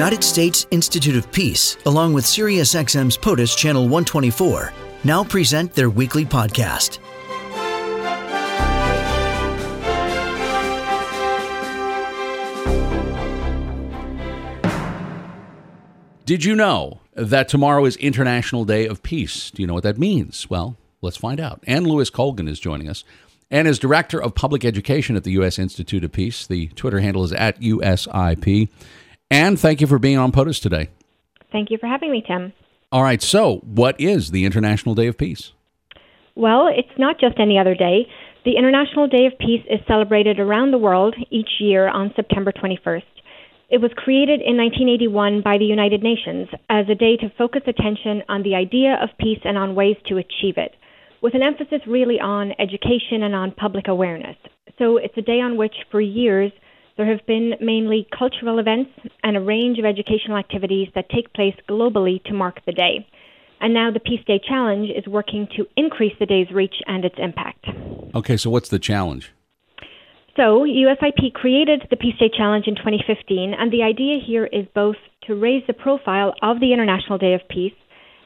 United States Institute of Peace, along with SiriusXM's POTUS Channel 124, now present their weekly podcast. Did you know that tomorrow is International Day of Peace? Do you know what that means? Well, let's find out. Anne Louise Colgan is joining us. Anne is Director of Public Education at the U.S. Institute of Peace. The Twitter handle is at USIP. Anne, thank you for being on POTUS today. Thank you for having me, Tim. All right, so what is the International Day of Peace? Well, it's not just any other day. The International Day of Peace is celebrated around the world each year on September 21st. It was created in 1981 by the United Nations as a day to focus attention on the idea of peace and on ways to achieve it, with an emphasis really on education and on public awareness. So it's a day on which, for years, there have been mainly cultural events and a range of educational activities that take place globally to mark the day. And now the Peace Day Challenge is working to increase the day's reach and its impact. Okay, so what's the challenge? So, USIP created the Peace Day Challenge in 2015, and the idea here is both to raise the profile of the International Day of Peace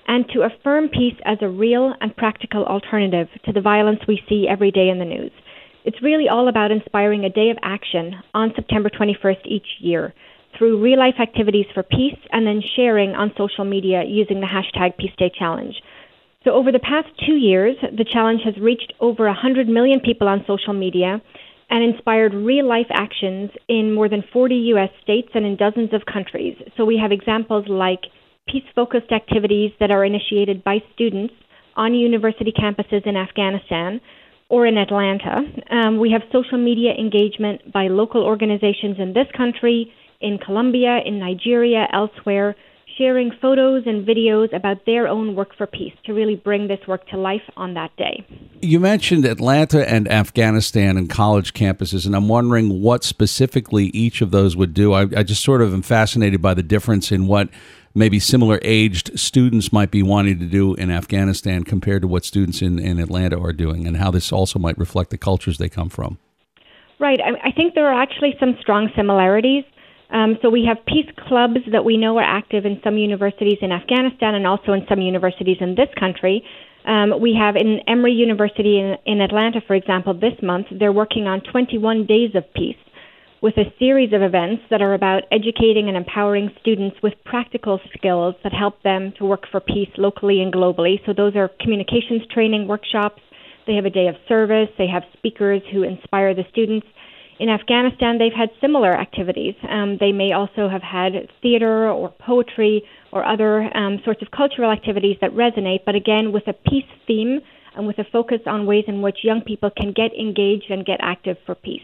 and to affirm peace as a real and practical alternative to the violence we see every day in the news. It's really all about inspiring a day of action on September 21st each year through real life activities for peace and then sharing on social media using the hashtag Peace Day Challenge. So, over the past two years, the challenge has reached over 100 million people on social media and inspired real life actions in more than 40 U.S. states and in dozens of countries. So we have examples like peace focused activities that are initiated by students on university campuses in Afghanistan or in Atlanta. Um, we have social media engagement by local organizations in this country, in Colombia, in Nigeria, elsewhere sharing photos and videos about their own work for peace to really bring this work to life on that day. You mentioned Atlanta and Afghanistan and college campuses, and I'm wondering what specifically each of those would do. I, I just sort of am fascinated by the difference in what maybe similar aged students might be wanting to do in Afghanistan compared to what students in, in Atlanta are doing, and how this also might reflect the cultures they come from. Right. I, I think there are actually some strong similarities. Um, so we have peace clubs that we know are active in some universities in Afghanistan and also in some universities in this country. Um, we have in Emory University in, in Atlanta, for example, this month, they're working on 21 days of peace with a series of events that are about educating and empowering students with practical skills that help them to work for peace locally and globally. So those are communications training workshops. They have a day of service. They have speakers who inspire the students. In Afghanistan, they've had similar activities. Um, they may also have had theater or poetry or other um, sorts of cultural activities that resonate, but again, with a peace theme and with a focus on ways in which young people can get engaged and get active for peace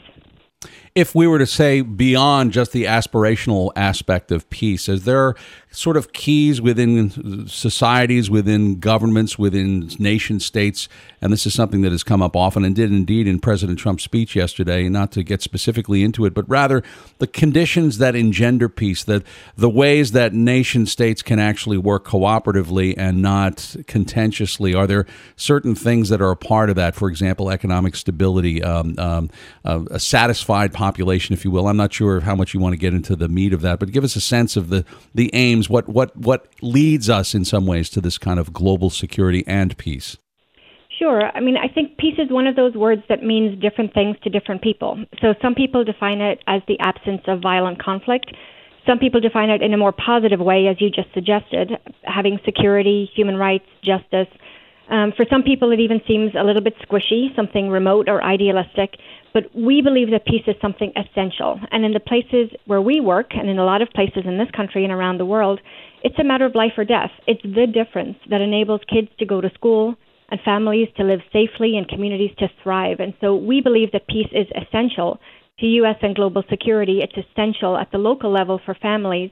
if we were to say beyond just the aspirational aspect of peace, is there sort of keys within societies, within governments, within nation states? And this is something that has come up often and did indeed in President Trump's speech yesterday, not to get specifically into it, but rather the conditions that engender peace, that the ways that nation states can actually work cooperatively and not contentiously. Are there certain things that are a part of that? For example, economic stability, um, um, uh, a population, if you will. I'm not sure how much you want to get into the meat of that, but give us a sense of the the aims. What what what leads us in some ways to this kind of global security and peace? Sure. I mean, I think peace is one of those words that means different things to different people. So some people define it as the absence of violent conflict. Some people define it in a more positive way, as you just suggested, having security, human rights, justice. Um, for some people, it even seems a little bit squishy, something remote or idealistic. But we believe that peace is something essential. And in the places where we work, and in a lot of places in this country and around the world, it's a matter of life or death. It's the difference that enables kids to go to school and families to live safely and communities to thrive. And so we believe that peace is essential to U.S. and global security. It's essential at the local level for families.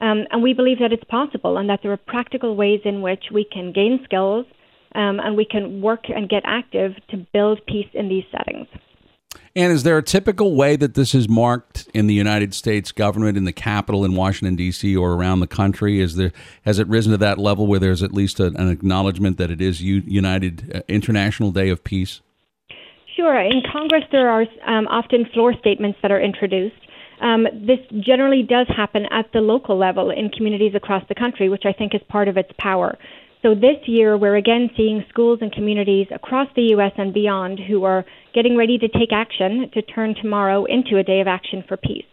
Um, and we believe that it's possible and that there are practical ways in which we can gain skills um, and we can work and get active to build peace in these settings. And is there a typical way that this is marked in the United States government, in the Capitol in Washington D.C. or around the country? Is there has it risen to that level where there's at least a, an acknowledgement that it is United uh, International Day of Peace? Sure. In Congress, there are um, often floor statements that are introduced. Um, this generally does happen at the local level in communities across the country, which I think is part of its power. So this year, we're again seeing schools and communities across the U.S. and beyond who are getting ready to take action to turn tomorrow into a day of action for peace.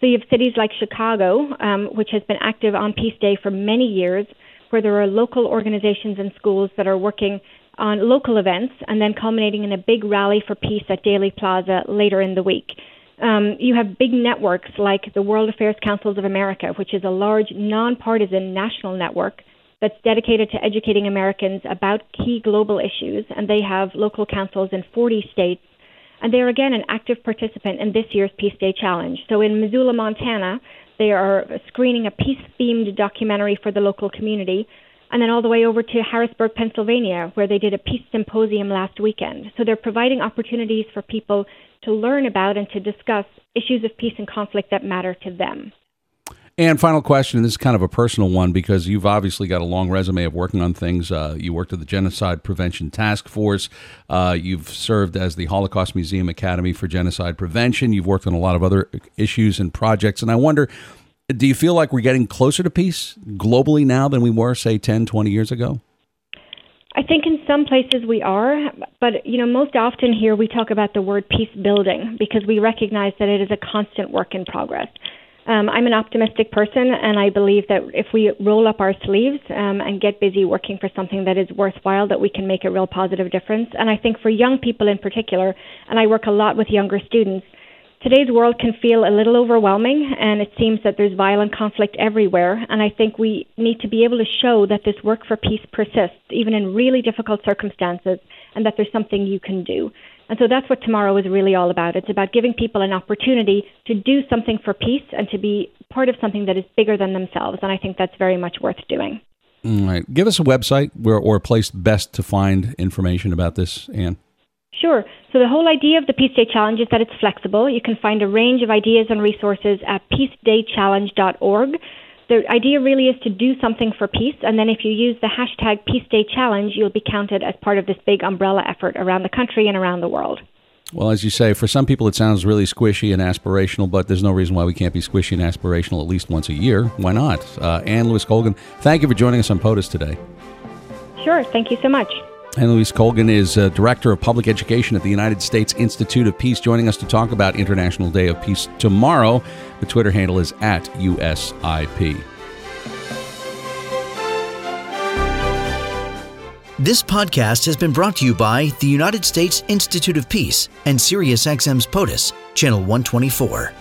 So you have cities like Chicago, um, which has been active on Peace Day for many years, where there are local organizations and schools that are working on local events and then culminating in a big rally for peace at Daley Plaza later in the week. Um, you have big networks like the World Affairs Councils of America, which is a large nonpartisan national network that's dedicated to educating Americans about key global issues, and they have local councils in 40 states. And they are again an active participant in this year's Peace Day Challenge. So in Missoula, Montana, they are screening a peace themed documentary for the local community. And then all the way over to Harrisburg, Pennsylvania, where they did a peace symposium last weekend. So they're providing opportunities for people to learn about and to discuss issues of peace and conflict that matter to them. And final question, this is kind of a personal one because you've obviously got a long resume of working on things. Uh, you worked at the Genocide Prevention Task Force. Uh, you've served as the Holocaust Museum Academy for Genocide Prevention. You've worked on a lot of other issues and projects. And I wonder, do you feel like we're getting closer to peace globally now than we were, say, 10, 20 years ago? I think in some places we are, but you know, most often here we talk about the word peace building because we recognize that it is a constant work in progress. Um, I'm an optimistic person, and I believe that if we roll up our sleeves um, and get busy working for something that is worthwhile, that we can make a real positive difference. And I think for young people in particular, and I work a lot with younger students, today's world can feel a little overwhelming, and it seems that there's violent conflict everywhere. And I think we need to be able to show that this work for peace persists, even in really difficult circumstances, and that there's something you can do. And so that's what tomorrow is really all about. It's about giving people an opportunity to do something for peace and to be part of something that is bigger than themselves. And I think that's very much worth doing. All right. Give us a website where, or a place best to find information about this, Anne. Sure. So the whole idea of the Peace Day Challenge is that it's flexible. You can find a range of ideas and resources at peacedaychallenge.org the idea really is to do something for peace, and then if you use the hashtag Peace Day Challenge, you'll be counted as part of this big umbrella effort around the country and around the world. Well, as you say, for some people it sounds really squishy and aspirational, but there's no reason why we can't be squishy and aspirational at least once a year. Why not? Uh, Anne Louise Colgan, thank you for joining us on POTUS today. Sure. Thank you so much. Anne Louise Colgan is uh, Director of Public Education at the United States Institute of Peace, joining us to talk about International Day of Peace tomorrow. The Twitter handle is at USIP. This podcast has been brought to you by the United States Institute of Peace and SiriusXM's POTUS, Channel 124.